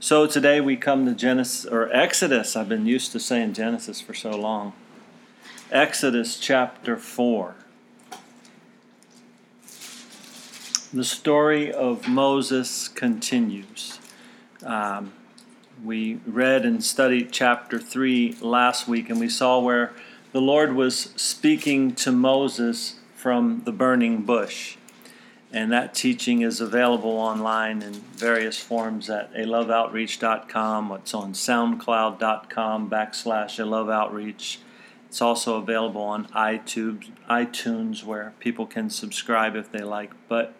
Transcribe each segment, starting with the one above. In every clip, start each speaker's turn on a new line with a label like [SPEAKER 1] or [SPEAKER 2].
[SPEAKER 1] So today we come to Genesis or Exodus. I've been used to saying Genesis for so long. Exodus chapter 4. The story of Moses continues. Um, we read and studied chapter 3 last week, and we saw where the Lord was speaking to Moses from the burning bush. And that teaching is available online in various forms at aloveoutreach.com. It's on soundcloud.com backslash aloveoutreach. It's also available on iTunes, iTunes where people can subscribe if they like. But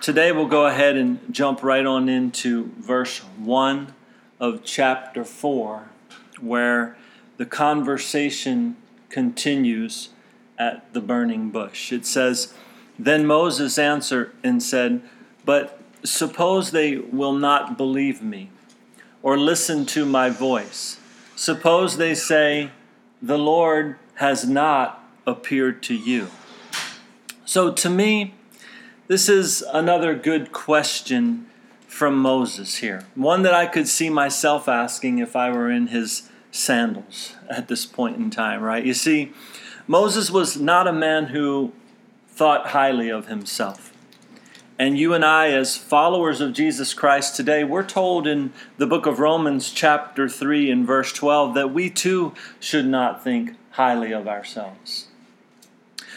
[SPEAKER 1] today we'll go ahead and jump right on into verse 1 of chapter 4, where the conversation continues at the burning bush. It says, then Moses answered and said, But suppose they will not believe me or listen to my voice. Suppose they say, The Lord has not appeared to you. So to me, this is another good question from Moses here. One that I could see myself asking if I were in his sandals at this point in time, right? You see, Moses was not a man who thought highly of himself. And you and I, as followers of Jesus Christ today, we're told in the book of Romans, chapter 3, and verse 12, that we too should not think highly of ourselves.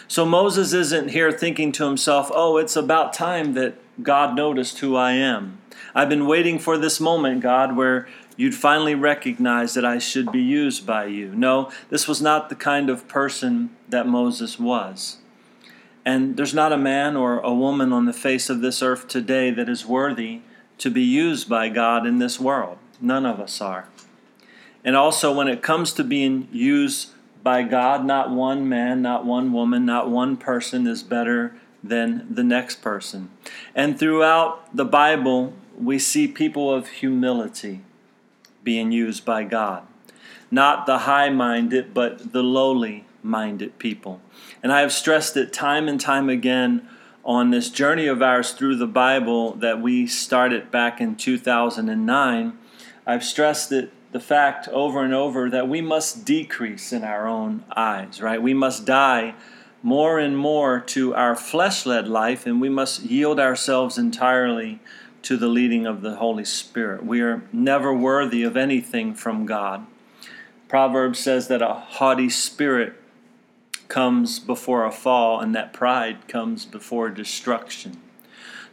[SPEAKER 1] So Moses isn't here thinking to himself, oh, it's about time that God noticed who I am. I've been waiting for this moment, God, where you'd finally recognize that I should be used by you. No, this was not the kind of person that Moses was. And there's not a man or a woman on the face of this earth today that is worthy to be used by God in this world. None of us are. And also, when it comes to being used by God, not one man, not one woman, not one person is better than the next person. And throughout the Bible, we see people of humility being used by God. Not the high minded, but the lowly minded people. And I have stressed it time and time again on this journey of ours through the Bible that we started back in 2009. I've stressed it the fact over and over that we must decrease in our own eyes, right? We must die more and more to our flesh led life, and we must yield ourselves entirely to the leading of the Holy Spirit. We are never worthy of anything from God. Proverbs says that a haughty spirit comes before a fall, and that pride comes before destruction.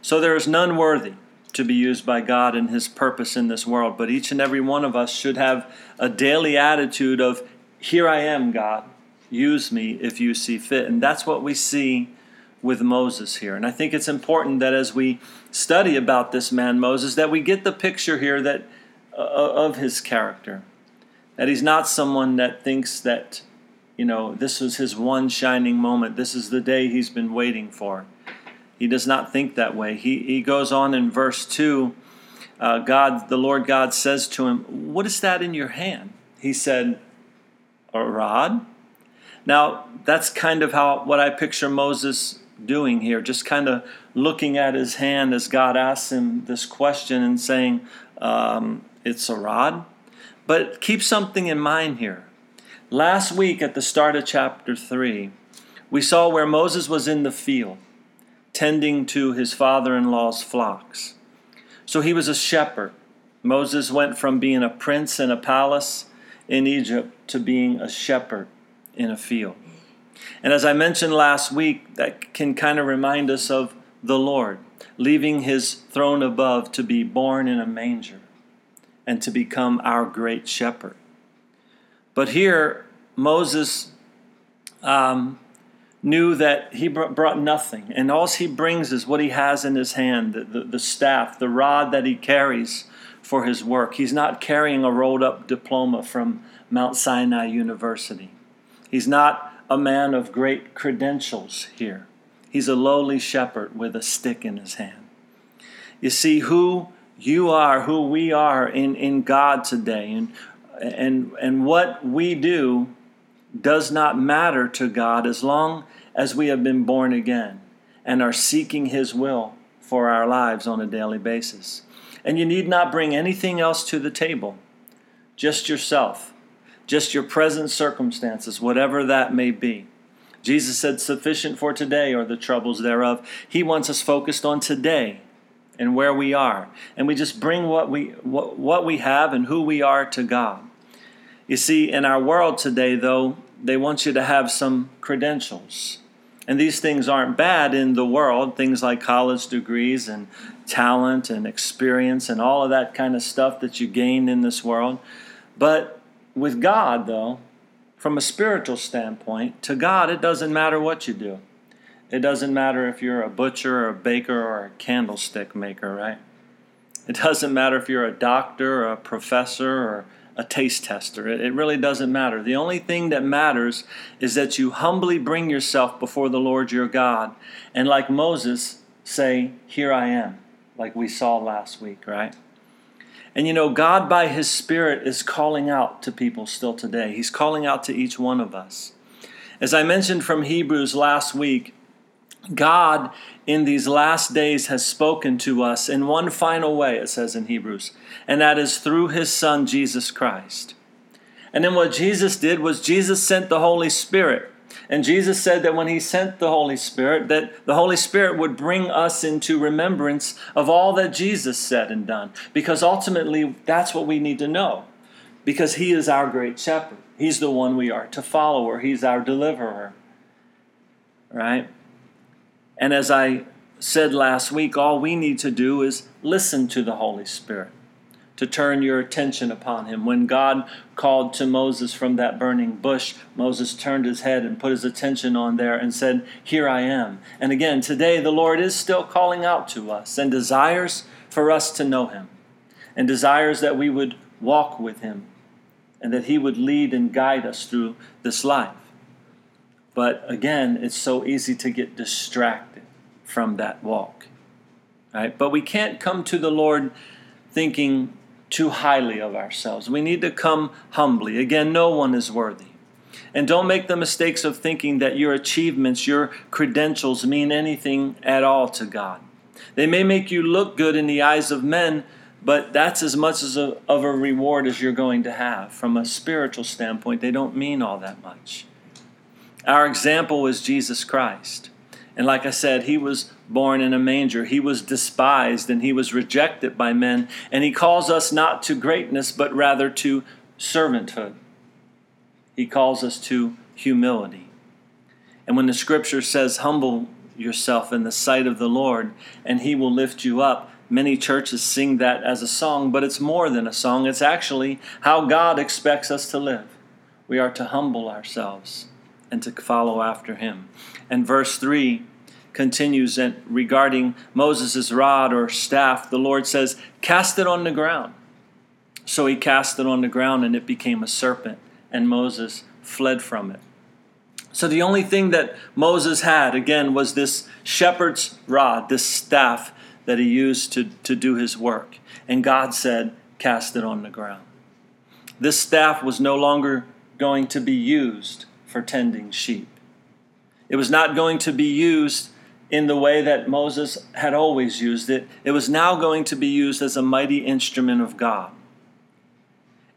[SPEAKER 1] So there is none worthy to be used by God in His purpose in this world, but each and every one of us should have a daily attitude of, Here I am, God, use me if you see fit. And that's what we see with Moses here. And I think it's important that as we study about this man Moses that we get the picture here that uh, of his character. That he's not someone that thinks that you know, this was his one shining moment. This is the day he's been waiting for. He does not think that way. He, he goes on in verse 2 uh, God, the Lord God says to him, What is that in your hand? He said, A rod. Now, that's kind of how what I picture Moses doing here, just kind of looking at his hand as God asks him this question and saying, um, It's a rod. But keep something in mind here. Last week at the start of chapter 3, we saw where Moses was in the field tending to his father in law's flocks. So he was a shepherd. Moses went from being a prince in a palace in Egypt to being a shepherd in a field. And as I mentioned last week, that can kind of remind us of the Lord leaving his throne above to be born in a manger and to become our great shepherd. But here, Moses um, knew that he brought nothing, and all he brings is what he has in his hand the, the, the staff, the rod that he carries for his work. He's not carrying a rolled up diploma from Mount Sinai University. He's not a man of great credentials here. He's a lowly shepherd with a stick in his hand. You see, who you are, who we are in, in God today, and and and what we do does not matter to God as long as we have been born again and are seeking his will for our lives on a daily basis. And you need not bring anything else to the table, just yourself, just your present circumstances, whatever that may be. Jesus said, Sufficient for today are the troubles thereof. He wants us focused on today and where we are. And we just bring what we, what, what we have and who we are to God. You see, in our world today, though, they want you to have some credentials. And these things aren't bad in the world, things like college degrees and talent and experience and all of that kind of stuff that you gain in this world. But with God, though, from a spiritual standpoint, to God, it doesn't matter what you do. It doesn't matter if you're a butcher or a baker or a candlestick maker, right? It doesn't matter if you're a doctor or a professor or a taste tester. It, really doesn't matter. The only thing that matters is that you humbly bring yourself before the Lord your God and, like Moses, say, Here I am, like we saw last week, right? And you know, God by His Spirit is calling out to people still today. He's calling out to each one of us. As I mentioned from Hebrews last week, God in these last days has spoken to us in one final way, it says in Hebrews, and that is through his Son, Jesus Christ. And then what Jesus did was Jesus sent the Holy Spirit. And Jesus said that when he sent the Holy Spirit, that the Holy Spirit would bring us into remembrance of all that Jesus said and done. Because ultimately, that's what we need to know. Because he is our great shepherd. He's the one we are to follow, or he's our deliverer. Right? And as I said last week, all we need to do is listen to the Holy Spirit, to turn your attention upon Him. When God called to Moses from that burning bush, Moses turned his head and put his attention on there and said, Here I am. And again, today the Lord is still calling out to us and desires for us to know Him and desires that we would walk with Him and that He would lead and guide us through this life. But again, it's so easy to get distracted from that walk. Right? But we can't come to the Lord thinking too highly of ourselves. We need to come humbly. Again, no one is worthy. And don't make the mistakes of thinking that your achievements, your credentials mean anything at all to God. They may make you look good in the eyes of men, but that's as much as a, of a reward as you're going to have. From a spiritual standpoint, they don't mean all that much. Our example was Jesus Christ. And like I said, he was born in a manger. He was despised and he was rejected by men. And he calls us not to greatness, but rather to servanthood. He calls us to humility. And when the scripture says, humble yourself in the sight of the Lord, and he will lift you up, many churches sing that as a song, but it's more than a song. It's actually how God expects us to live. We are to humble ourselves and to follow after him. And verse 3 continues and regarding Moses' rod or staff, the Lord says, Cast it on the ground. So he cast it on the ground and it became a serpent, and Moses fled from it. So the only thing that Moses had, again, was this shepherd's rod, this staff that he used to, to do his work. And God said, Cast it on the ground. This staff was no longer going to be used for tending sheep. It was not going to be used in the way that Moses had always used it. It was now going to be used as a mighty instrument of God.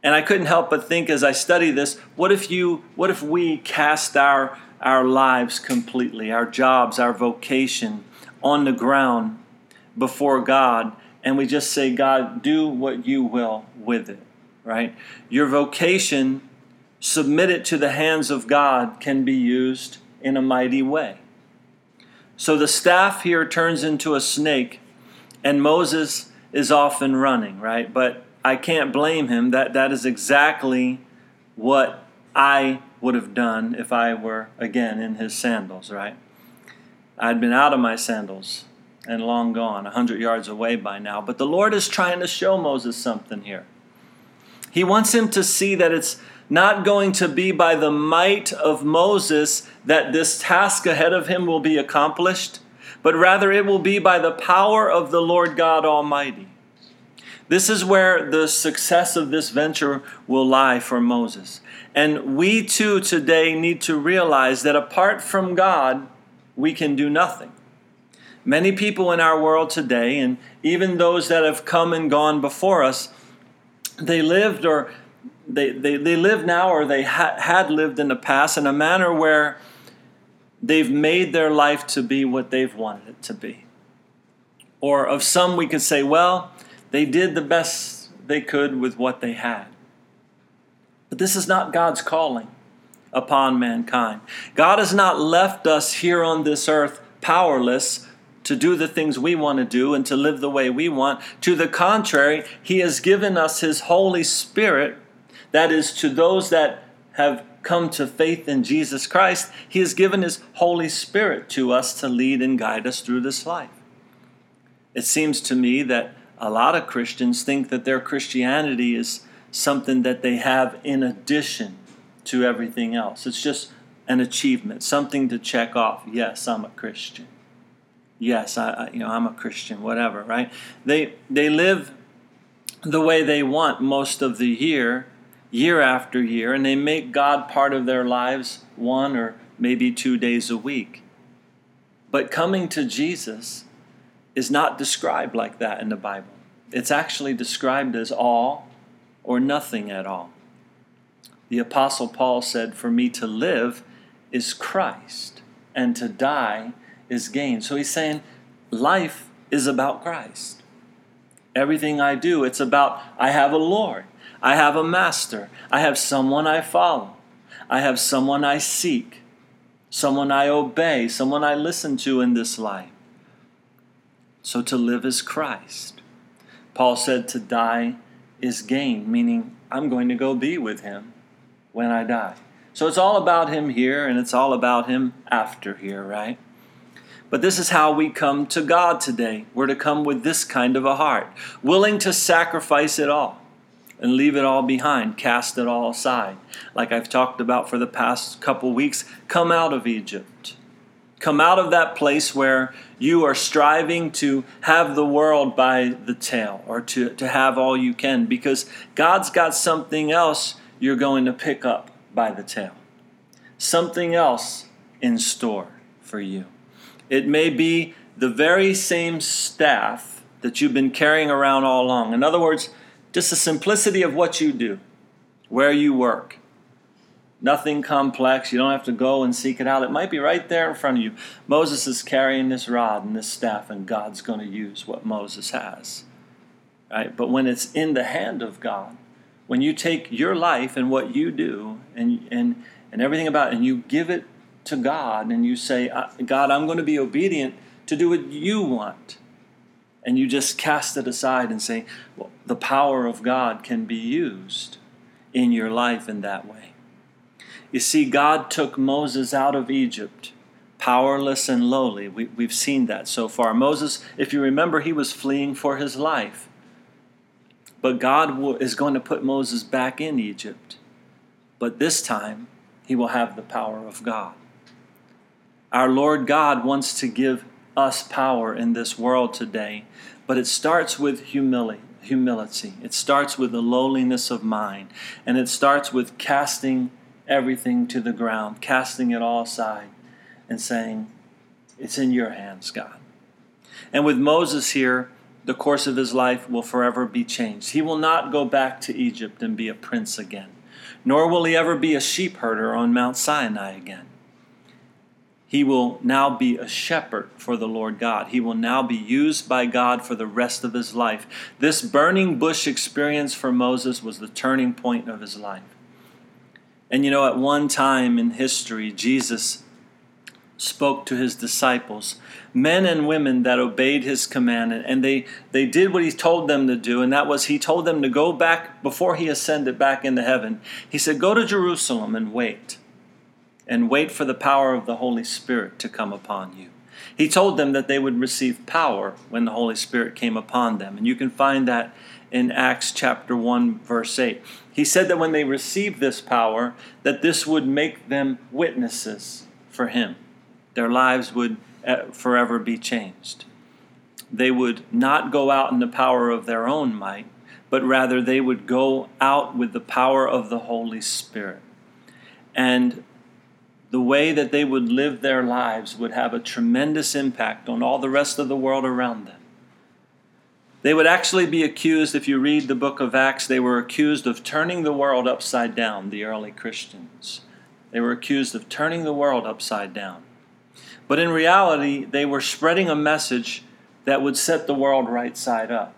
[SPEAKER 1] And I couldn't help but think as I study this, what if you what if we cast our our lives completely, our jobs, our vocation on the ground before God and we just say, God, do what you will with it, right? Your vocation submitted to the hands of God can be used in a mighty way. So the staff here turns into a snake, and Moses is off and running, right? But I can't blame him. That, that is exactly what I would have done if I were, again, in his sandals, right? I'd been out of my sandals and long gone, a hundred yards away by now. But the Lord is trying to show Moses something here. He wants him to see that it's not going to be by the might of Moses that this task ahead of him will be accomplished, but rather it will be by the power of the Lord God Almighty. This is where the success of this venture will lie for Moses. And we too today need to realize that apart from God, we can do nothing. Many people in our world today, and even those that have come and gone before us, they lived or they, they, they live now or they ha- had lived in the past in a manner where they've made their life to be what they've wanted it to be. Or of some, we could say, well, they did the best they could with what they had. But this is not God's calling upon mankind. God has not left us here on this earth powerless to do the things we want to do and to live the way we want. To the contrary, He has given us His Holy Spirit, that is, to those that have come to faith in Jesus Christ, He has given His Holy Spirit to us to lead and guide us through this life. It seems to me that a lot of Christians think that their Christianity is something that they have in addition to everything else. It's just an achievement, something to check off. Yes, I'm a Christian. Yes, I, you know I'm a Christian. Whatever, right? They they live the way they want most of the year, year after year, and they make God part of their lives one or maybe two days a week. But coming to Jesus is not described like that in the Bible. It's actually described as all or nothing at all. The Apostle Paul said, For me to live is Christ, and to die is gain. So he's saying, Life is about Christ. Everything I do, it's about I have a Lord, I have a master, I have someone I follow, I have someone I seek, someone I obey, someone I listen to in this life. So to live is Christ. Paul said to die is gain, meaning I'm going to go be with him when I die. So it's all about him here and it's all about him after here, right? But this is how we come to God today. We're to come with this kind of a heart, willing to sacrifice it all and leave it all behind, cast it all aside. Like I've talked about for the past couple weeks, come out of Egypt. Come out of that place where you are striving to have the world by the tail or to, to have all you can because God's got something else you're going to pick up by the tail. Something else in store for you. It may be the very same staff that you've been carrying around all along. In other words, just the simplicity of what you do, where you work, Nothing complex. You don't have to go and seek it out. It might be right there in front of you. Moses is carrying this rod and this staff, and God's going to use what Moses has. Right? But when it's in the hand of God, when you take your life and what you do and, and, and everything about it, and you give it to God, and you say, God, I'm going to be obedient to do what you want. And you just cast it aside and say, well, the power of God can be used in your life in that way. You see, God took Moses out of Egypt, powerless and lowly. We, we've seen that so far. Moses, if you remember, he was fleeing for his life. But God is going to put Moses back in Egypt. But this time, he will have the power of God. Our Lord God wants to give us power in this world today, but it starts with humility. Humility. It starts with the lowliness of mind, and it starts with casting everything to the ground, casting it all aside, and saying, It's in your hands, God. And with Moses here, the course of his life will forever be changed. He will not go back to Egypt and be a prince again, nor will he ever be a sheep herder on Mount Sinai again. He will now be a shepherd for the Lord God. He will now be used by God for the rest of his life. This burning bush experience for Moses was the turning point of his life. And you know, at one time in history, Jesus spoke to his disciples, men and women that obeyed his command, and they, they did what he told them to do, and that was he told them to go back before he ascended back into heaven. He said, Go to Jerusalem and wait, and wait for the power of the Holy Spirit to come upon you. He told them that they would receive power when the Holy Spirit came upon them. And you can find that in Acts chapter 1 verse 8. He said that when they received this power that this would make them witnesses for him. Their lives would uh, forever be changed. They would not go out in the power of their own might, but rather they would go out with the power of the Holy Spirit. And the way that they would live their lives would have a tremendous impact on all the rest of the world around them. They would actually be accused, if you read the book of Acts, they were accused of turning the world upside down, the early Christians. They were accused of turning the world upside down. But in reality, they were spreading a message that would set the world right side up.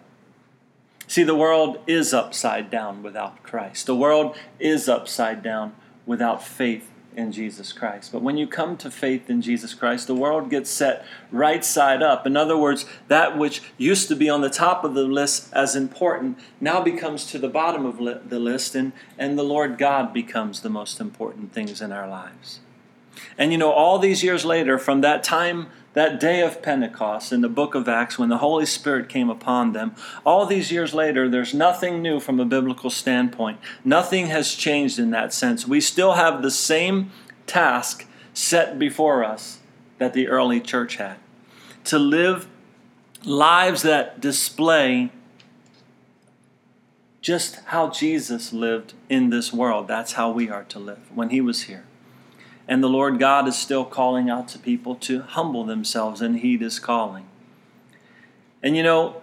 [SPEAKER 1] See, the world is upside down without Christ. The world is upside down without faith in Jesus Christ. But when you come to faith in Jesus Christ, the world gets set right side up. In other words, that which used to be on the top of the list as important now becomes to the bottom of li- the list, and, and the Lord God becomes the most important things in our lives. And you know, all these years later, from that time that day of Pentecost in the book of Acts when the Holy Spirit came upon them, all these years later, there's nothing new from a biblical standpoint. Nothing has changed in that sense. We still have the same task set before us that the early church had to live lives that display just how Jesus lived in this world. That's how we are to live when he was here. And the Lord God is still calling out to people to humble themselves and heed his calling. And you know,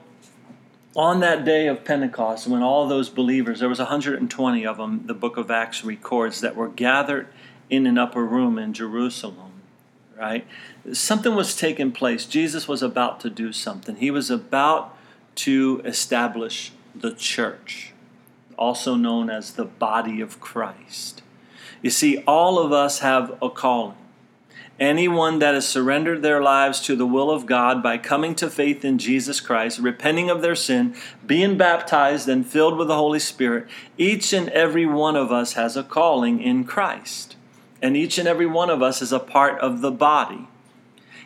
[SPEAKER 1] on that day of Pentecost, when all those believers, there was 120 of them, the book of Acts records, that were gathered in an upper room in Jerusalem, right? Something was taking place. Jesus was about to do something. He was about to establish the church, also known as the body of Christ. You see, all of us have a calling. Anyone that has surrendered their lives to the will of God by coming to faith in Jesus Christ, repenting of their sin, being baptized, and filled with the Holy Spirit, each and every one of us has a calling in Christ. And each and every one of us is a part of the body.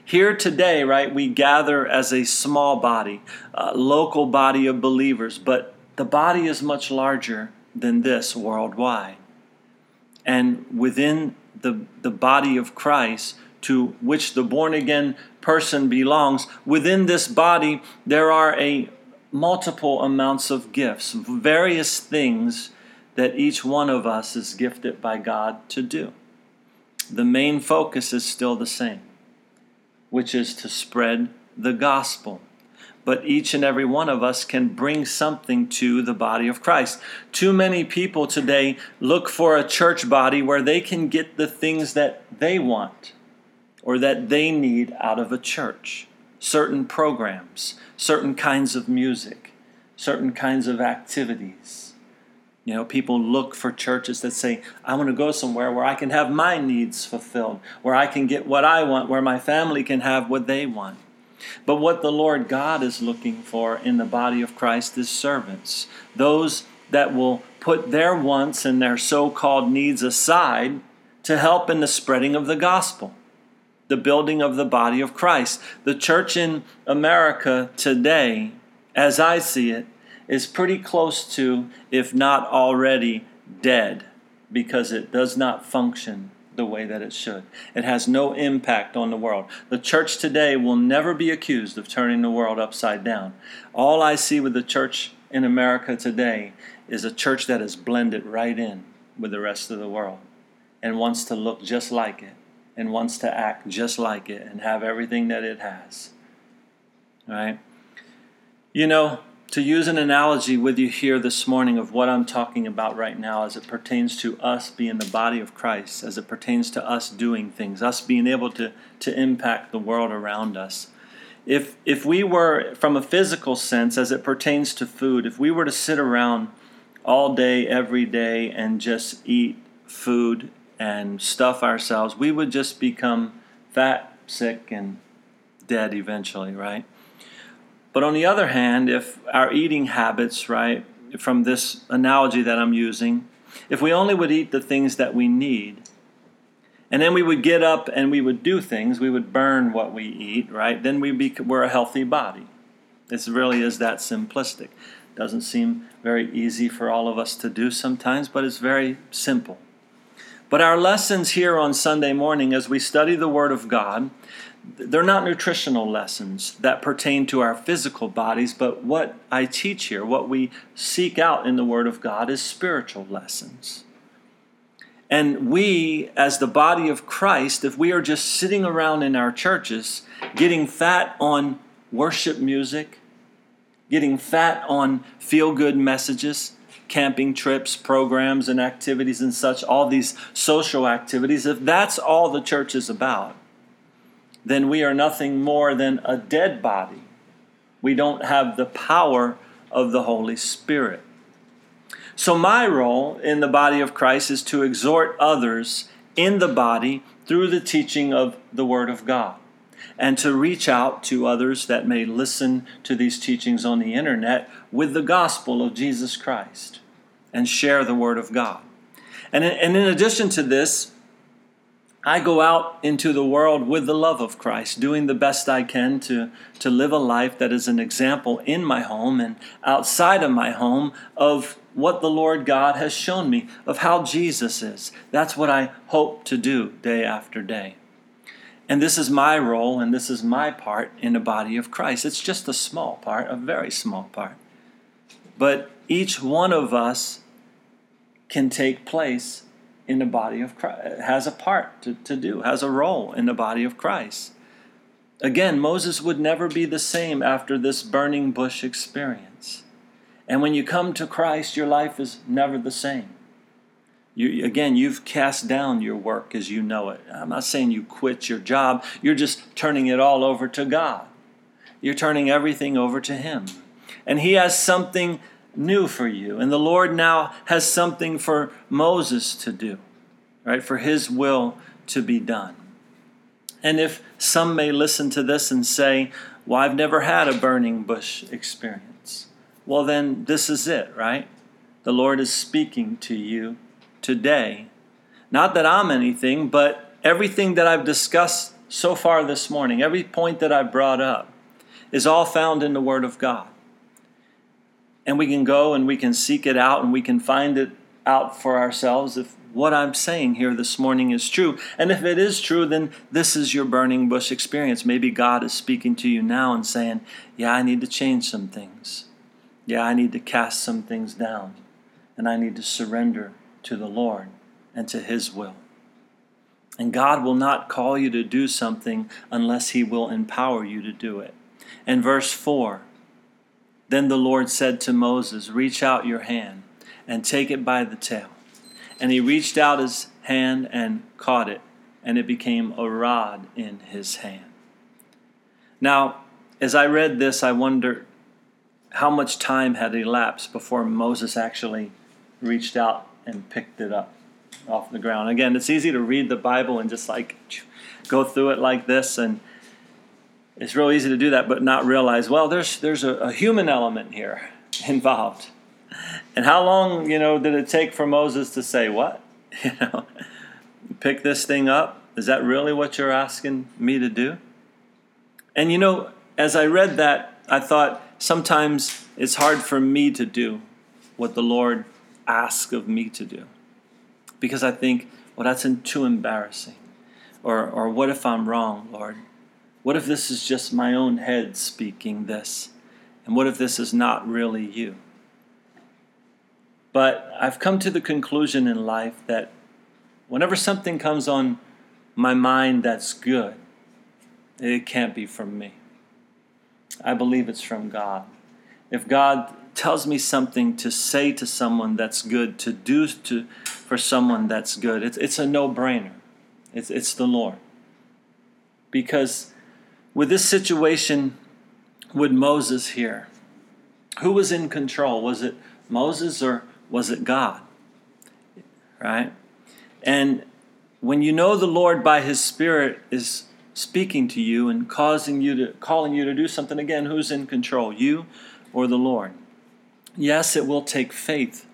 [SPEAKER 1] Here today, right, we gather as a small body, a local body of believers, but the body is much larger than this worldwide and within the, the body of Christ to which the born again person belongs, within this body there are a multiple amounts of gifts, various things that each one of us is gifted by God to do. The main focus is still the same, which is to spread the gospel but each and every one of us can bring something to the body of Christ. Too many people today look for a church body where they can get the things that they want or that they need out of a church certain programs, certain kinds of music, certain kinds of activities. You know, people look for churches that say, I want to go somewhere where I can have my needs fulfilled, where I can get what I want, where my family can have what they want. But what the Lord God is looking for in the body of Christ is servants, those that will put their wants and their so called needs aside to help in the spreading of the gospel, the building of the body of Christ. The church in America today, as I see it, is pretty close to, if not already, dead because it does not function the way that it should. It has no impact on the world. The church today will never be accused of turning the world upside down. All I see with the church in America today is a church that is blended right in with the rest of the world and wants to look just like it and wants to act just like it and have everything that it has. Right? You know, to use an analogy with you here this morning of what I'm talking about right now as it pertains to us being the body of Christ, as it pertains to us doing things, us being able to, to impact the world around us. If, if we were, from a physical sense, as it pertains to food, if we were to sit around all day, every day, and just eat food and stuff ourselves, we would just become fat, sick, and dead eventually, right? But on the other hand, if our eating habits, right, from this analogy that I'm using, if we only would eat the things that we need, and then we would get up and we would do things, we would burn what we eat, right? Then we be, we're a healthy body. This really is that simplistic. Doesn't seem very easy for all of us to do sometimes, but it's very simple. But our lessons here on Sunday morning, as we study the Word of God, they're not nutritional lessons that pertain to our physical bodies, but what I teach here, what we seek out in the Word of God, is spiritual lessons. And we, as the body of Christ, if we are just sitting around in our churches, getting fat on worship music, getting fat on feel good messages, camping trips, programs, and activities and such, all these social activities, if that's all the church is about, then we are nothing more than a dead body. We don't have the power of the Holy Spirit. So, my role in the body of Christ is to exhort others in the body through the teaching of the Word of God and to reach out to others that may listen to these teachings on the internet with the gospel of Jesus Christ and share the Word of God. And in, and in addition to this, I go out into the world with the love of Christ, doing the best I can to, to live a life that is an example in my home and outside of my home of what the Lord God has shown me, of how Jesus is. That's what I hope to do day after day. And this is my role and this is my part in the body of Christ. It's just a small part, a very small part. But each one of us can take place in the body of Christ, has a part to, to do, has a role in the body of Christ. Again, Moses would never be the same after this burning bush experience. And when you come to Christ, your life is never the same. You, again, you've cast down your work as you know it. I'm not saying you quit your job, you're just turning it all over to God. You're turning everything over to Him. And He has something new for you. And the Lord now has something for Moses to do, right? For his will to be done. And if some may listen to this and say, Well, I've never had a burning bush experience, well, then this is it, right? The Lord is speaking to you today. Not that I'm anything, but everything that I've discussed so far this morning, every point that I've brought up, is all found in the Word of God and we can go and we can seek it out and we can find it out for ourselves if what I'm saying here this morning is true. And if it is true, then this is your burning bush experience. Maybe God is speaking to you now and saying, Yeah, I need to change some things. Yeah, I need to cast some things down. And I need to surrender to the Lord and to His will. And God will not call you to do something unless He will empower you to do it. And verse 4 then the Lord said to Moses, Reach out your hand and take it by the tail. And he reached out his hand and caught it, and it became a rod in his hand. Now, as I read this, I wondered how much time had elapsed before Moses actually reached out and picked it up off the ground. Again, it's easy to read the Bible and just like go through it like this and it's real easy to do that, but not realize, well, there's there's a, a human element here involved. And how long, you know, did it take for Moses to say, what? You know, pick this thing up? Is that really what you're asking me to do? And you know, as I read that, I thought sometimes it's hard for me to do what the Lord asks of me to do. Because I think, well, that's too embarrassing. Or, or what if I'm wrong, Lord? What if this is just my own head speaking this? And what if this is not really you? But I've come to the conclusion in life that whenever something comes on my mind that's good, it can't be from me. I believe it's from God. If God tells me something to say to someone that's good, to do to, for someone that's good, it's, it's a no brainer. It's, it's the Lord. Because with this situation with Moses here, who was in control? Was it Moses or was it God? Right? And when you know the Lord by his Spirit is speaking to you and causing you to calling you to do something again, who's in control? You or the Lord? Yes, it will take faith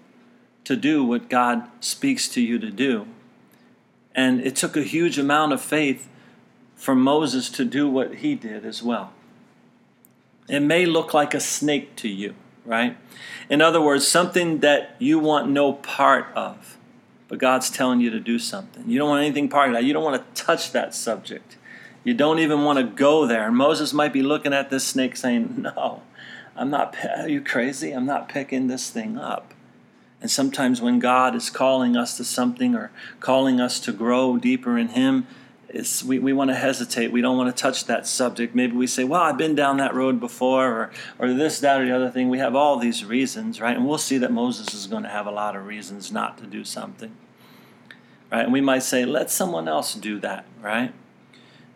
[SPEAKER 1] to do what God speaks to you to do. And it took a huge amount of faith for Moses to do what he did as well. It may look like a snake to you, right? In other words, something that you want no part of, but God's telling you to do something. You don't want anything part of that. You don't want to touch that subject. You don't even want to go there. And Moses might be looking at this snake saying, No, I'm not, are you crazy? I'm not picking this thing up. And sometimes when God is calling us to something or calling us to grow deeper in Him, it's, we, we want to hesitate. We don't want to touch that subject. Maybe we say, well, I've been down that road before, or, or this, that, or the other thing. We have all these reasons, right? And we'll see that Moses is going to have a lot of reasons not to do something, right? And we might say, let someone else do that, right?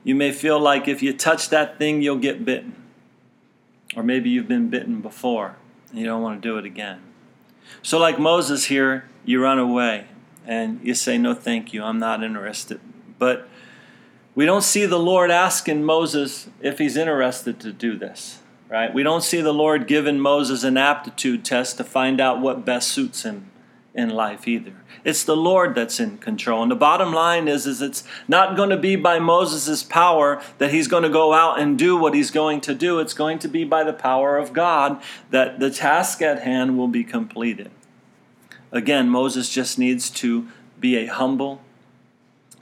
[SPEAKER 1] You may feel like if you touch that thing, you'll get bitten. Or maybe you've been bitten before and you don't want to do it again. So, like Moses here, you run away and you say, No, thank you, I'm not interested. But we don't see the Lord asking Moses if he's interested to do this, right? We don't see the Lord giving Moses an aptitude test to find out what best suits him in life either. It's the Lord that's in control. And the bottom line is, is it's not going to be by Moses' power that he's going to go out and do what he's going to do. It's going to be by the power of God that the task at hand will be completed. Again, Moses just needs to be a humble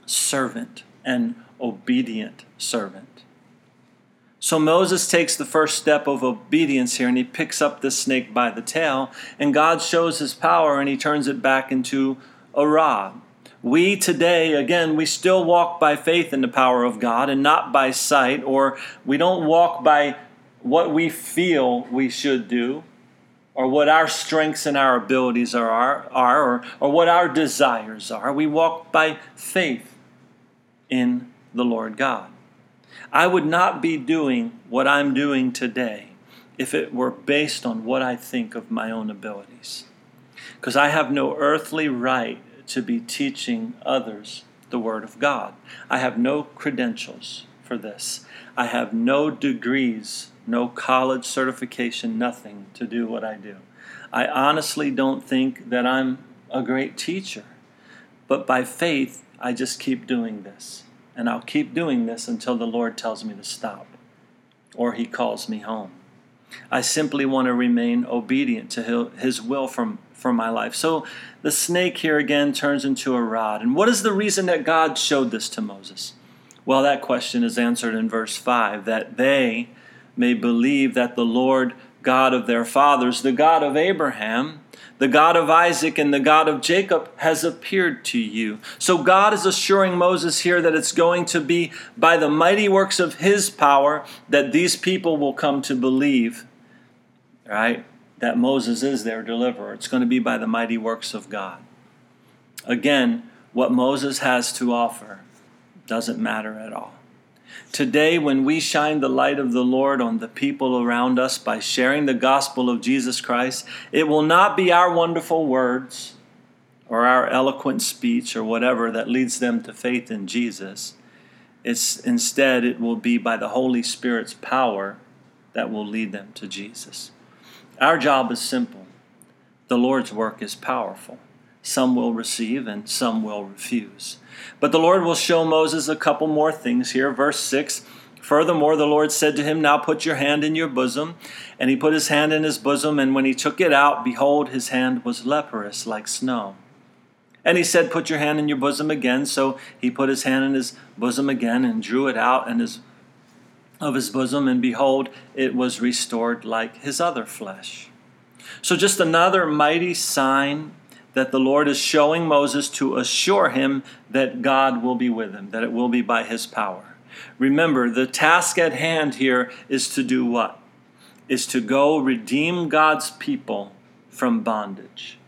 [SPEAKER 1] servant and obedient servant. So Moses takes the first step of obedience here and he picks up the snake by the tail, and God shows his power and he turns it back into a rod. We today, again, we still walk by faith in the power of God and not by sight, or we don't walk by what we feel we should do, or what our strengths and our abilities are, are or, or what our desires are. We walk by faith in the Lord God. I would not be doing what I'm doing today if it were based on what I think of my own abilities. Because I have no earthly right to be teaching others the Word of God. I have no credentials for this. I have no degrees, no college certification, nothing to do what I do. I honestly don't think that I'm a great teacher. But by faith, I just keep doing this. And I'll keep doing this until the Lord tells me to stop or He calls me home. I simply want to remain obedient to His will from, for my life. So the snake here again turns into a rod. And what is the reason that God showed this to Moses? Well, that question is answered in verse 5 that they may believe that the Lord God of their fathers, the God of Abraham, the God of Isaac and the God of Jacob has appeared to you. So God is assuring Moses here that it's going to be by the mighty works of his power that these people will come to believe, right? That Moses is their deliverer. It's going to be by the mighty works of God. Again, what Moses has to offer doesn't matter at all. Today, when we shine the light of the Lord on the people around us by sharing the gospel of Jesus Christ, it will not be our wonderful words or our eloquent speech or whatever that leads them to faith in Jesus. It's instead it will be by the Holy Spirit's power that will lead them to Jesus. Our job is simple. The Lord's work is powerful. Some will receive and some will refuse. But the Lord will show Moses a couple more things here. Verse 6 Furthermore, the Lord said to him, Now put your hand in your bosom. And he put his hand in his bosom, and when he took it out, behold, his hand was leprous like snow. And he said, Put your hand in your bosom again. So he put his hand in his bosom again and drew it out and his, of his bosom, and behold, it was restored like his other flesh. So, just another mighty sign that the Lord is showing Moses to assure him that God will be with him, that it will be by his power. Remember, the task at hand here is to do what? Is to go redeem God's people from bondage.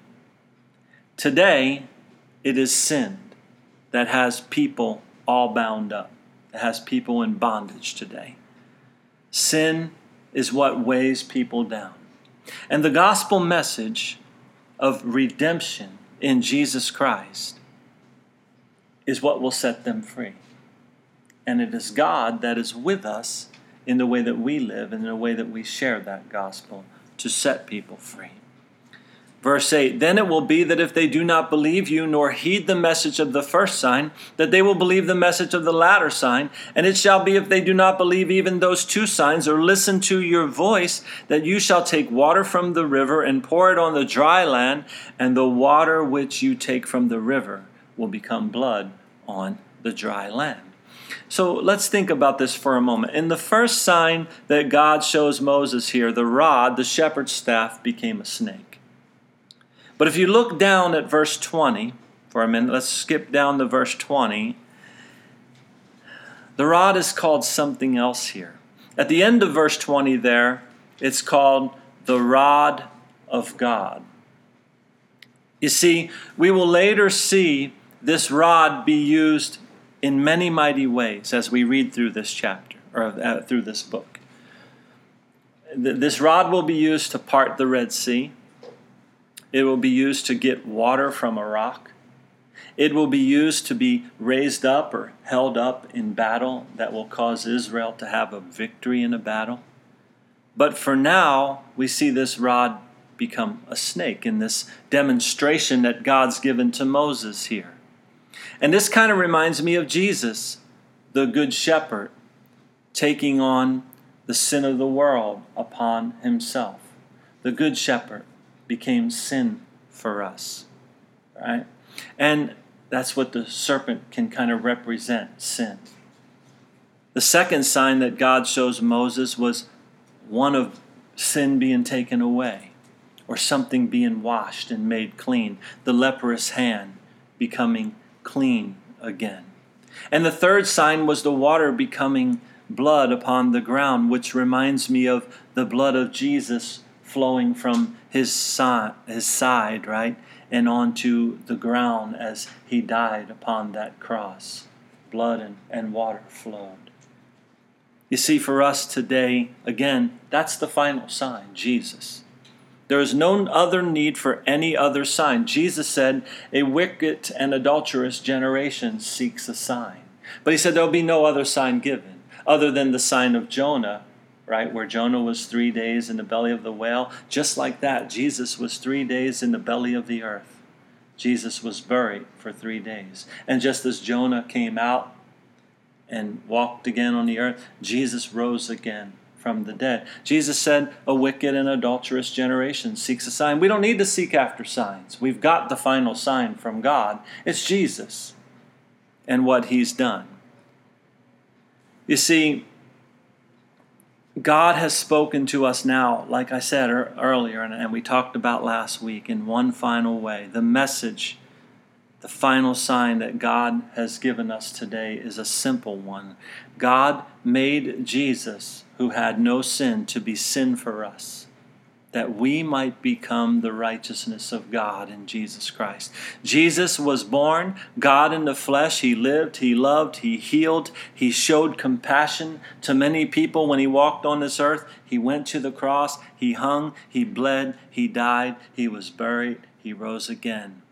[SPEAKER 1] Today, it is sin that has people all bound up, that has people in bondage today. Sin is what weighs people down. And the gospel message of redemption in Jesus Christ is what will set them free. And it is God that is with us in the way that we live and in the way that we share that gospel to set people free. Verse 8 Then it will be that if they do not believe you, nor heed the message of the first sign, that they will believe the message of the latter sign. And it shall be if they do not believe even those two signs, or listen to your voice, that you shall take water from the river and pour it on the dry land, and the water which you take from the river will become blood on the dry land. So let's think about this for a moment. In the first sign that God shows Moses here, the rod, the shepherd's staff, became a snake. But if you look down at verse 20 for a minute, let's skip down to verse 20. The rod is called something else here. At the end of verse 20, there, it's called the rod of God. You see, we will later see this rod be used in many mighty ways as we read through this chapter or uh, through this book. This rod will be used to part the Red Sea. It will be used to get water from a rock. It will be used to be raised up or held up in battle that will cause Israel to have a victory in a battle. But for now, we see this rod become a snake in this demonstration that God's given to Moses here. And this kind of reminds me of Jesus, the Good Shepherd, taking on the sin of the world upon himself. The Good Shepherd became sin for us. Right? And that's what the serpent can kind of represent sin. The second sign that God shows Moses was one of sin being taken away or something being washed and made clean, the leprous hand becoming clean again. And the third sign was the water becoming blood upon the ground, which reminds me of the blood of Jesus flowing from his side, his side, right? and onto the ground as he died upon that cross. Blood and, and water flowed. You see, for us today, again, that's the final sign Jesus. There is no other need for any other sign. Jesus said, A wicked and adulterous generation seeks a sign. But he said, There'll be no other sign given other than the sign of Jonah right? Where Jonah was three days in the belly of the whale. Just like that, Jesus was three days in the belly of the earth. Jesus was buried for three days. And just as Jonah came out and walked again on the earth, Jesus rose again from the dead. Jesus said, A wicked and adulterous generation seeks a sign. We don't need to seek after signs. We've got the final sign from God. It's Jesus and what he's done. You see, God has spoken to us now, like I said earlier, and we talked about last week, in one final way. The message, the final sign that God has given us today is a simple one. God made Jesus, who had no sin, to be sin for us that we might become the righteousness of God in Jesus Christ. Jesus was born, God in the flesh. He lived, He loved, He healed, He showed compassion to many people when He walked on this earth. He went to the cross, He hung, He bled, He died, He was buried, He rose again.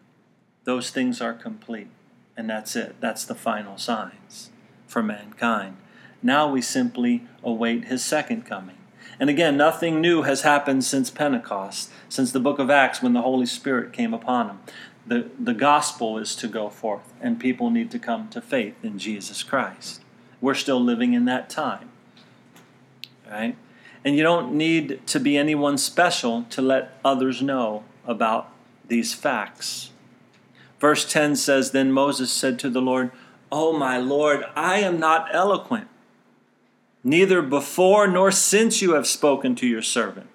[SPEAKER 1] Those things are complete, and that's it. That's the final signs for mankind. Now we simply await His second coming. And again, nothing new has happened since Pentecost, since the book of Acts when the Holy Spirit came upon them. The, the gospel is to go forth, and people need to come to faith in Jesus Christ. We're still living in that time. Right? And you don't need to be anyone special to let others know about these facts. Verse 10 says Then Moses said to the Lord, Oh, my Lord, I am not eloquent neither before nor since you have spoken to your servant.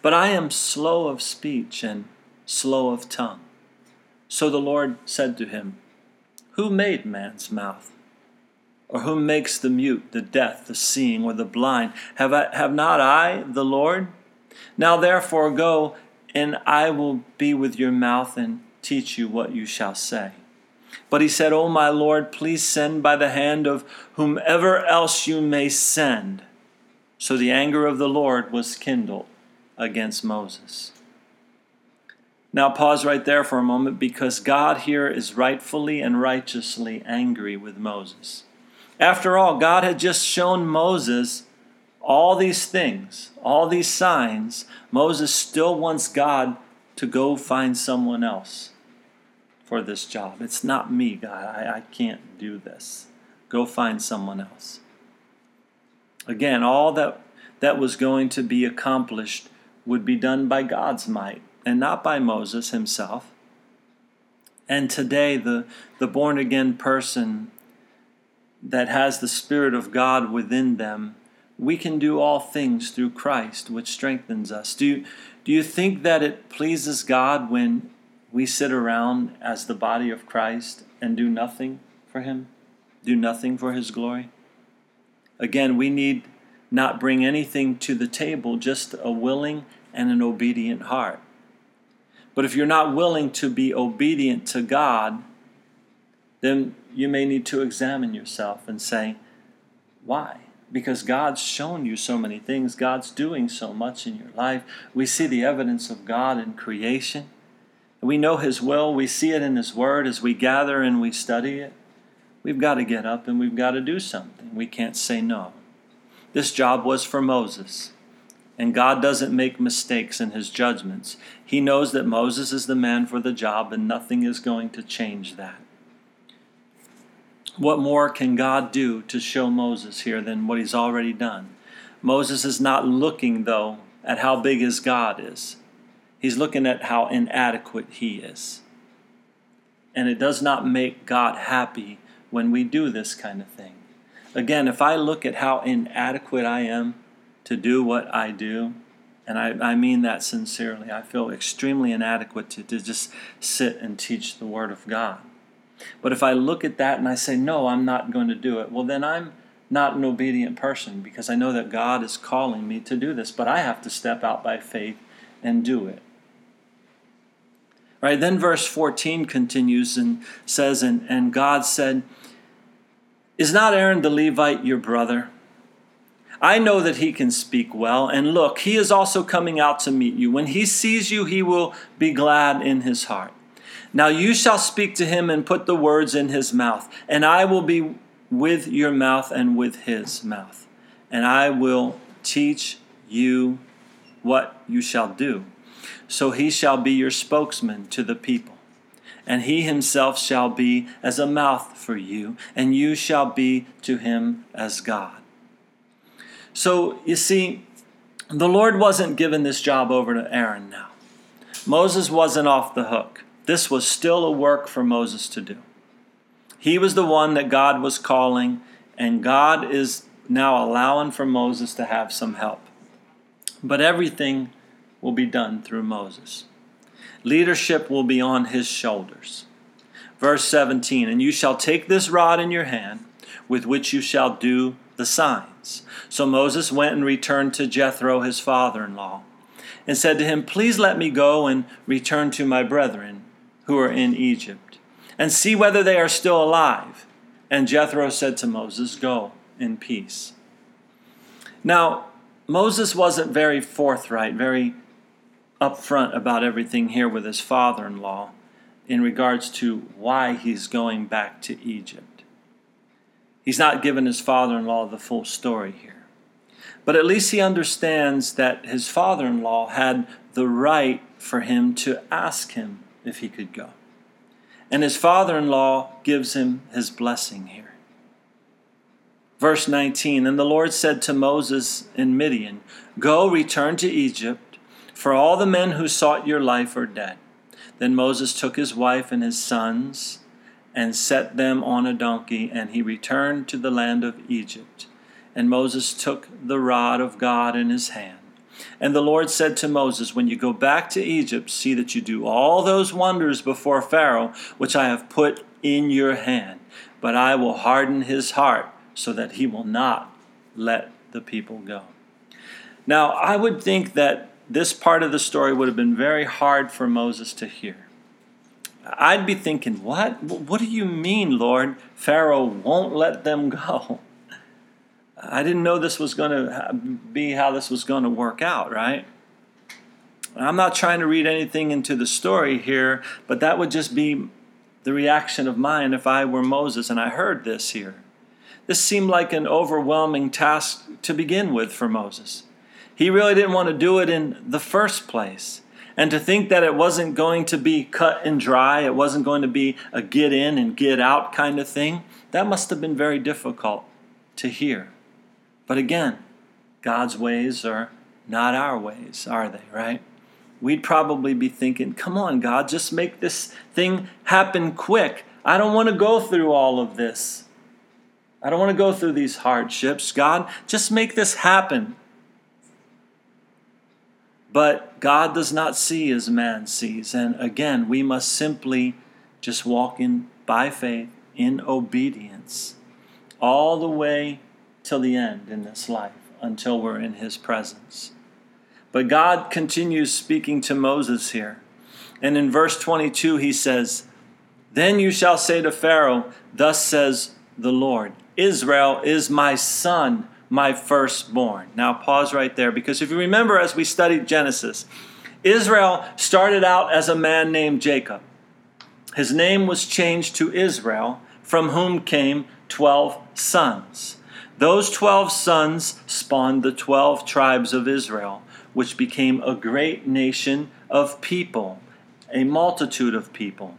[SPEAKER 1] But I am slow of speech and slow of tongue. So the Lord said to him, Who made man's mouth? Or who makes the mute, the deaf, the seeing, or the blind? Have, I, have not I, the Lord? Now therefore go, and I will be with your mouth and teach you what you shall say. But he said, O my Lord, please send by the hand of whomever else you may send. So the anger of the Lord was kindled against Moses. Now, pause right there for a moment because God here is rightfully and righteously angry with Moses. After all, God had just shown Moses all these things, all these signs. Moses still wants God to go find someone else for this job. It's not me, God. I, I can't do this. Go find someone else. Again, all that, that was going to be accomplished would be done by God's might and not by Moses himself. And today, the, the born again person that has the Spirit of God within them, we can do all things through Christ, which strengthens us. Do you, do you think that it pleases God when we sit around as the body of Christ and do nothing for Him, do nothing for His glory? Again, we need not bring anything to the table, just a willing and an obedient heart. But if you're not willing to be obedient to God, then you may need to examine yourself and say, why? Because God's shown you so many things. God's doing so much in your life. We see the evidence of God in creation. We know His will. We see it in His Word as we gather and we study it. We've got to get up and we've got to do something. We can't say no. This job was for Moses. And God doesn't make mistakes in his judgments. He knows that Moses is the man for the job, and nothing is going to change that. What more can God do to show Moses here than what he's already done? Moses is not looking, though, at how big his God is. He's looking at how inadequate he is. And it does not make God happy when we do this kind of thing. Again, if I look at how inadequate I am to do what I do, and I, I mean that sincerely, I feel extremely inadequate to, to just sit and teach the Word of God. But if I look at that and I say, no, I'm not going to do it, well, then I'm not an obedient person because I know that God is calling me to do this, but I have to step out by faith and do it. Right, then verse 14 continues and says, And, and God said, Is not Aaron the Levite your brother? I know that he can speak well, and look, he is also coming out to meet you. When he sees you, he will be glad in his heart. Now you shall speak to him and put the words in his mouth, and I will be with your mouth and with his mouth, and I will teach you what you shall do. So he shall be your spokesman to the people, and he himself shall be as a mouth for you, and you shall be to him as God. So you see, the Lord wasn't giving this job over to Aaron now. Moses wasn't off the hook. This was still a work for Moses to do. He was the one that God was calling, and God is now allowing for Moses to have some help. But everything will be done through Moses. Leadership will be on his shoulders. Verse 17 And you shall take this rod in your hand, with which you shall do the signs. So Moses went and returned to Jethro, his father in law, and said to him, Please let me go and return to my brethren who are in Egypt, and see whether they are still alive. And Jethro said to Moses, Go in peace. Now, Moses wasn't very forthright, very upfront about everything here with his father in law in regards to why he's going back to Egypt. He's not given his father in law the full story here. But at least he understands that his father in law had the right for him to ask him if he could go. And his father in law gives him his blessing here. Verse 19 And the Lord said to Moses in Midian, Go, return to Egypt, for all the men who sought your life are dead. Then Moses took his wife and his sons and set them on a donkey, and he returned to the land of Egypt. And Moses took the rod of God in his hand. And the Lord said to Moses, When you go back to Egypt, see that you do all those wonders before Pharaoh, which I have put in your hand. But I will harden his heart, so that he will not let the people go. Now, I would think that this part of the story would have been very hard for Moses to hear. I'd be thinking, what? What do you mean, Lord? Pharaoh won't let them go. I didn't know this was going to be how this was going to work out, right? I'm not trying to read anything into the story here, but that would just be the reaction of mine if I were Moses and I heard this here. This seemed like an overwhelming task to begin with for Moses. He really didn't want to do it in the first place. And to think that it wasn't going to be cut and dry, it wasn't going to be a get in and get out kind of thing, that must have been very difficult to hear. But again, God's ways are not our ways, are they, right? We'd probably be thinking, come on, God, just make this thing happen quick. I don't want to go through all of this. I don't want to go through these hardships. God, just make this happen. But God does not see as man sees. And again, we must simply just walk in by faith, in obedience, all the way till the end in this life, until we're in his presence. But God continues speaking to Moses here. And in verse 22, he says, Then you shall say to Pharaoh, Thus says the Lord, Israel is my son my firstborn. Now, pause right there because if you remember as we studied Genesis, Israel started out as a man named Jacob. His name was changed to Israel, from whom came 12 sons. Those 12 sons spawned the 12 tribes of Israel, which became a great nation of people, a multitude of people.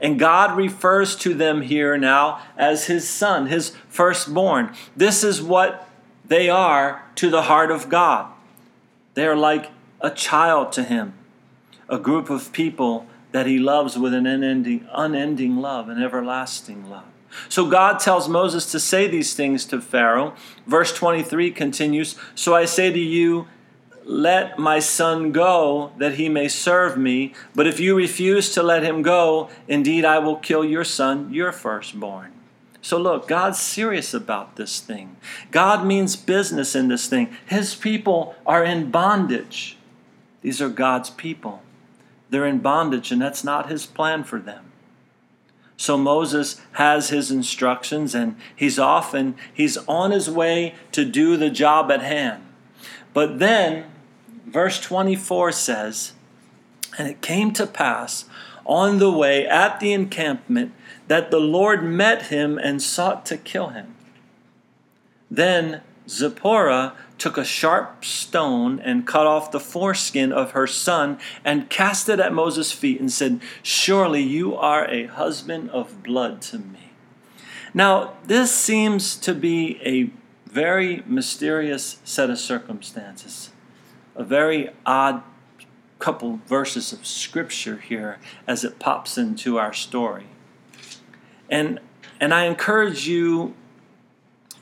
[SPEAKER 1] And God refers to them here now as his son, his firstborn. This is what they are to the heart of God. They are like a child to Him, a group of people that He loves with an unending, unending love, an everlasting love. So God tells Moses to say these things to Pharaoh. Verse 23 continues So I say to you, let my son go that he may serve me. But if you refuse to let him go, indeed I will kill your son, your firstborn. So, look, God's serious about this thing. God means business in this thing. His people are in bondage. These are God's people. They're in bondage, and that's not His plan for them. So Moses has his instructions and he's off and he's on his way to do the job at hand. But then, verse 24 says, And it came to pass on the way at the encampment that the Lord met him and sought to kill him. Then Zipporah took a sharp stone and cut off the foreskin of her son and cast it at Moses' feet and said, Surely you are a husband of blood to me. Now, this seems to be a very mysterious set of circumstances, a very odd couple verses of scripture here as it pops into our story. And, and I encourage you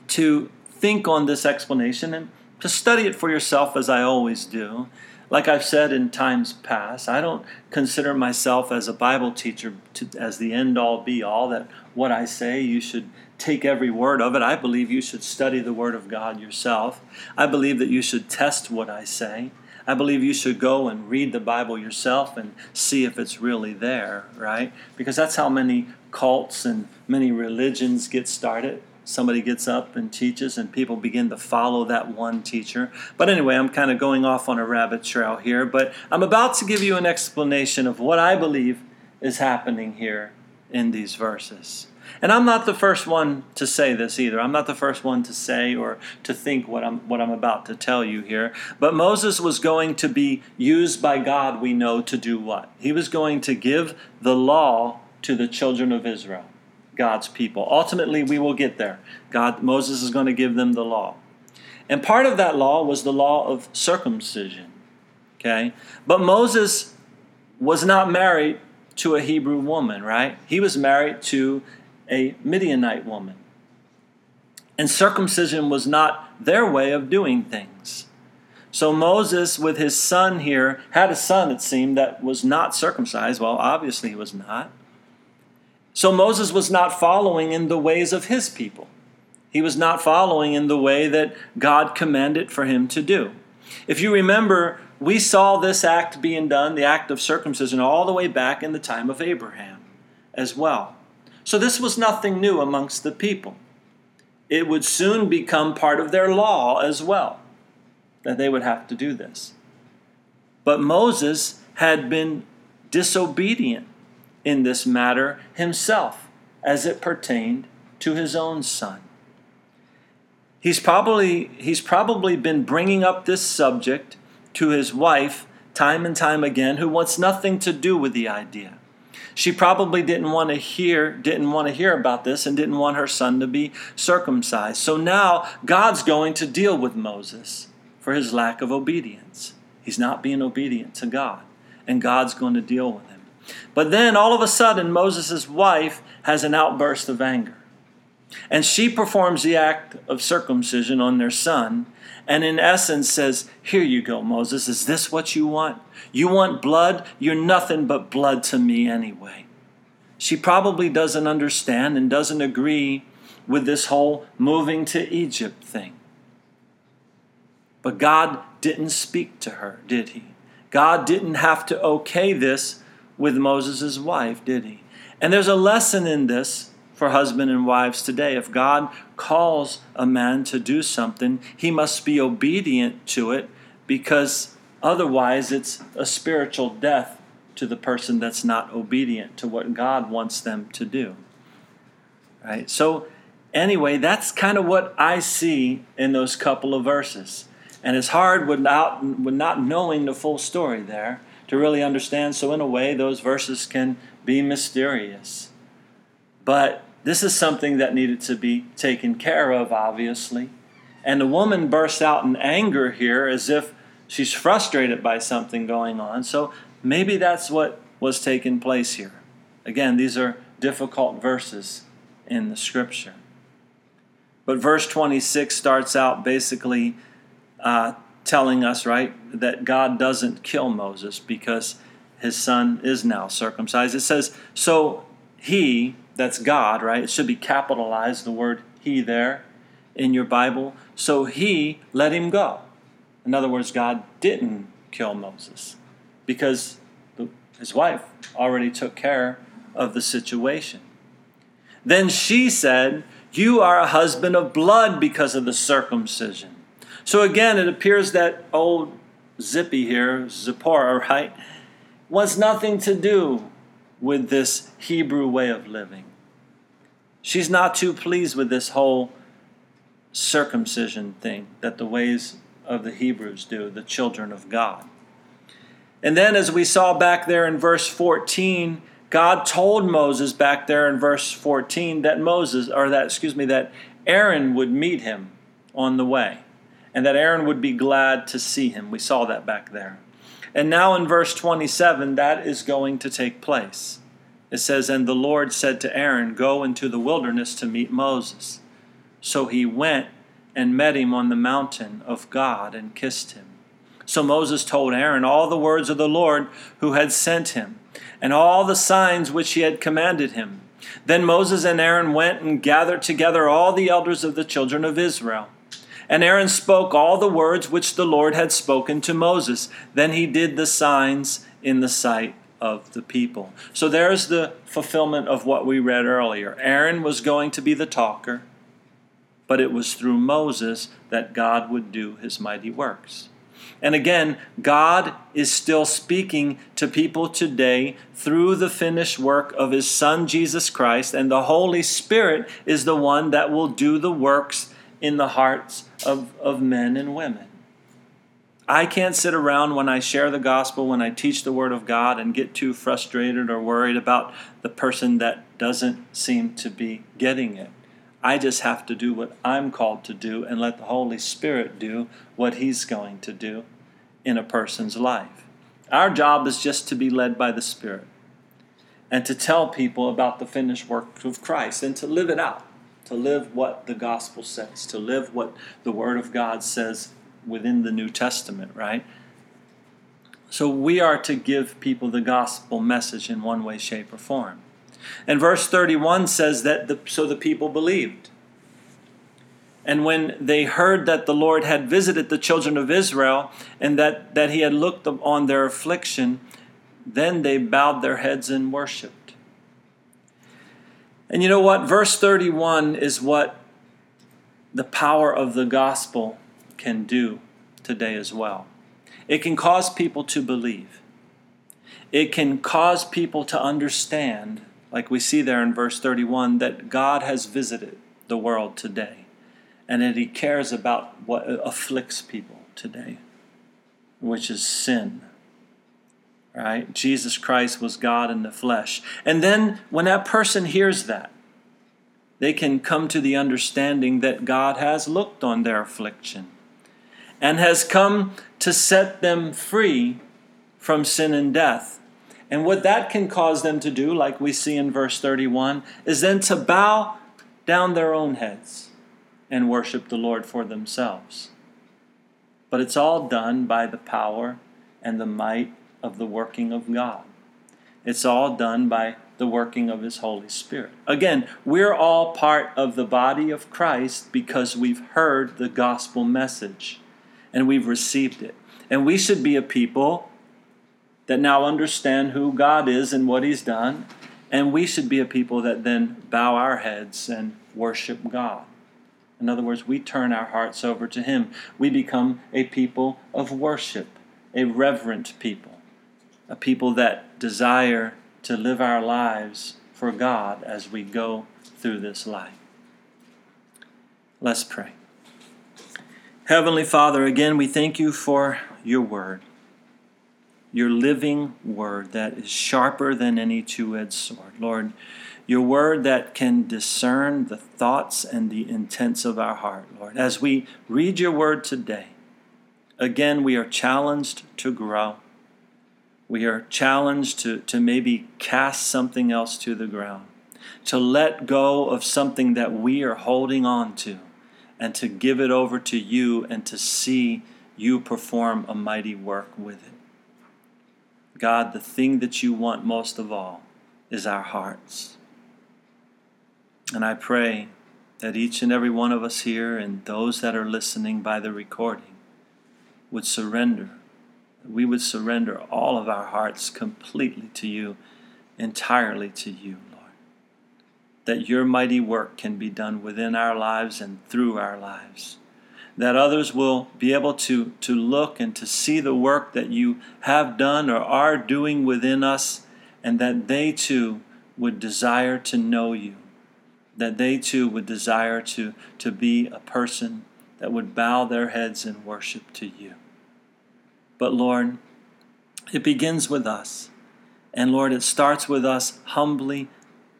[SPEAKER 1] to think on this explanation and to study it for yourself as I always do. Like I've said in times past, I don't consider myself as a Bible teacher to, as the end all be all, that what I say you should take every word of it. I believe you should study the Word of God yourself. I believe that you should test what I say. I believe you should go and read the Bible yourself and see if it's really there, right? Because that's how many cults and many religions get started. Somebody gets up and teaches, and people begin to follow that one teacher. But anyway, I'm kind of going off on a rabbit trail here, but I'm about to give you an explanation of what I believe is happening here in these verses. And I'm not the first one to say this either. I'm not the first one to say or to think what I'm what I'm about to tell you here. But Moses was going to be used by God, we know, to do what? He was going to give the law to the children of Israel, God's people. Ultimately, we will get there. God Moses is going to give them the law. And part of that law was the law of circumcision. Okay? But Moses was not married to a Hebrew woman, right? He was married to a Midianite woman. And circumcision was not their way of doing things. So Moses, with his son here, had a son, it seemed, that was not circumcised. Well, obviously he was not. So Moses was not following in the ways of his people. He was not following in the way that God commanded for him to do. If you remember, we saw this act being done, the act of circumcision, all the way back in the time of Abraham as well. So this was nothing new amongst the people. It would soon become part of their law as well, that they would have to do this. But Moses had been disobedient in this matter himself as it pertained to his own son. He's probably, he's probably been bringing up this subject to his wife time and time again, who wants nothing to do with the idea. She probably didn't want to hear didn't want to hear about this and didn't want her son to be circumcised. So now God's going to deal with Moses for his lack of obedience. He's not being obedient to God, and God's going to deal with him. But then all of a sudden Moses' wife has an outburst of anger. And she performs the act of circumcision on their son, and in essence says, Here you go, Moses. Is this what you want? You want blood? You're nothing but blood to me anyway. She probably doesn't understand and doesn't agree with this whole moving to Egypt thing. But God didn't speak to her, did he? God didn't have to okay this with Moses' wife, did he? And there's a lesson in this for husband and wives today. If God calls a man to do something, he must be obedient to it because otherwise it's a spiritual death to the person that's not obedient to what God wants them to do. Right? So anyway, that's kind of what I see in those couple of verses. And it's hard without with not knowing the full story there to really understand. So in a way those verses can be mysterious. But this is something that needed to be taken care of, obviously. And the woman bursts out in anger here as if she's frustrated by something going on. So maybe that's what was taking place here. Again, these are difficult verses in the scripture. But verse 26 starts out basically uh, telling us, right, that God doesn't kill Moses because his son is now circumcised. It says, So he, that's God, right? It should be capitalized, the word he there in your Bible. So he let him go. In other words, God didn't kill Moses because his wife already took care of the situation. Then she said, You are a husband of blood because of the circumcision. So again, it appears that old Zippy here, Zipporah, right, wants nothing to do with this Hebrew way of living. She's not too pleased with this whole circumcision thing that the ways of the Hebrews do, the children of God. And then, as we saw back there in verse 14, God told Moses back there in verse 14 that Moses, or that, excuse me, that Aaron would meet him on the way and that Aaron would be glad to see him. We saw that back there. And now in verse 27, that is going to take place. It says, And the Lord said to Aaron, Go into the wilderness to meet Moses. So he went and met him on the mountain of God and kissed him. So Moses told Aaron all the words of the Lord who had sent him, and all the signs which he had commanded him. Then Moses and Aaron went and gathered together all the elders of the children of Israel. And Aaron spoke all the words which the Lord had spoken to Moses. Then he did the signs in the sight of the people. So there's the fulfillment of what we read earlier. Aaron was going to be the talker, but it was through Moses that God would do his mighty works. And again, God is still speaking to people today through the finished work of his Son Jesus Christ, and the Holy Spirit is the one that will do the works in the hearts of, of men and women. I can't sit around when I share the gospel, when I teach the word of God, and get too frustrated or worried about the person that doesn't seem to be getting it. I just have to do what I'm called to do and let the Holy Spirit do what He's going to do in a person's life. Our job is just to be led by the Spirit and to tell people about the finished work of Christ and to live it out to live what the gospel says, to live what the Word of God says within the New Testament, right? So we are to give people the gospel message in one way, shape, or form. And verse 31 says that the, so the people believed. And when they heard that the Lord had visited the children of Israel and that, that he had looked on their affliction, then they bowed their heads in worship. And you know what? Verse 31 is what the power of the gospel can do today as well. It can cause people to believe. It can cause people to understand, like we see there in verse 31, that God has visited the world today and that He cares about what afflicts people today, which is sin right? Jesus Christ was God in the flesh. And then when that person hears that, they can come to the understanding that God has looked on their affliction and has come to set them free from sin and death. And what that can cause them to do, like we see in verse 31, is then to bow down their own heads and worship the Lord for themselves. But it's all done by the power and the might of the working of God. It's all done by the working of His Holy Spirit. Again, we're all part of the body of Christ because we've heard the gospel message and we've received it. And we should be a people that now understand who God is and what He's done. And we should be a people that then bow our heads and worship God. In other words, we turn our hearts over to Him. We become a people of worship, a reverent people, a people that desire to live our lives for God as we go through this life. Let's pray. Heavenly Father, again, we thank you for your word, your living word that is sharper than any two edged sword. Lord, your word that can discern the thoughts and the intents of our heart, Lord. As we read your word today, again, we are challenged to grow. We are challenged to, to maybe cast something else to the ground, to let go of something that we are holding on to and to give it over to you and to see you perform a mighty work with it. God, the thing that you want most of all is our hearts. And I pray that each and every one of us here and those that are listening by the recording would surrender. We would surrender all of our hearts completely to you, entirely to you Lord. that your mighty work can be done within our lives and through our lives. That others will be able to, to look and to see the work that you have done or are doing within us, and that they too would desire to know you. That they too would desire to, to be a person that would bow their heads in worship to you. But Lord, it begins with us. And Lord, it starts with us humbly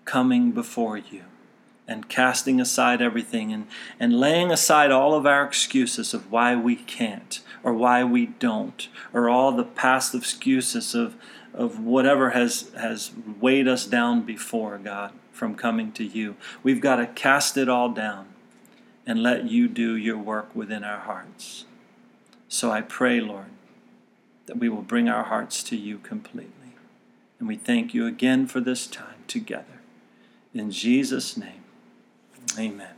[SPEAKER 1] coming before you and casting aside everything and, and laying aside all of our excuses of why we can't or why we don't or all the past excuses of, of whatever has, has weighed us down before, God, from coming to you. We've got to cast it all down and let you do your work within our hearts. So I pray, Lord, that we will bring our hearts to you completely. And we thank you again for this time together. In Jesus' name, amen.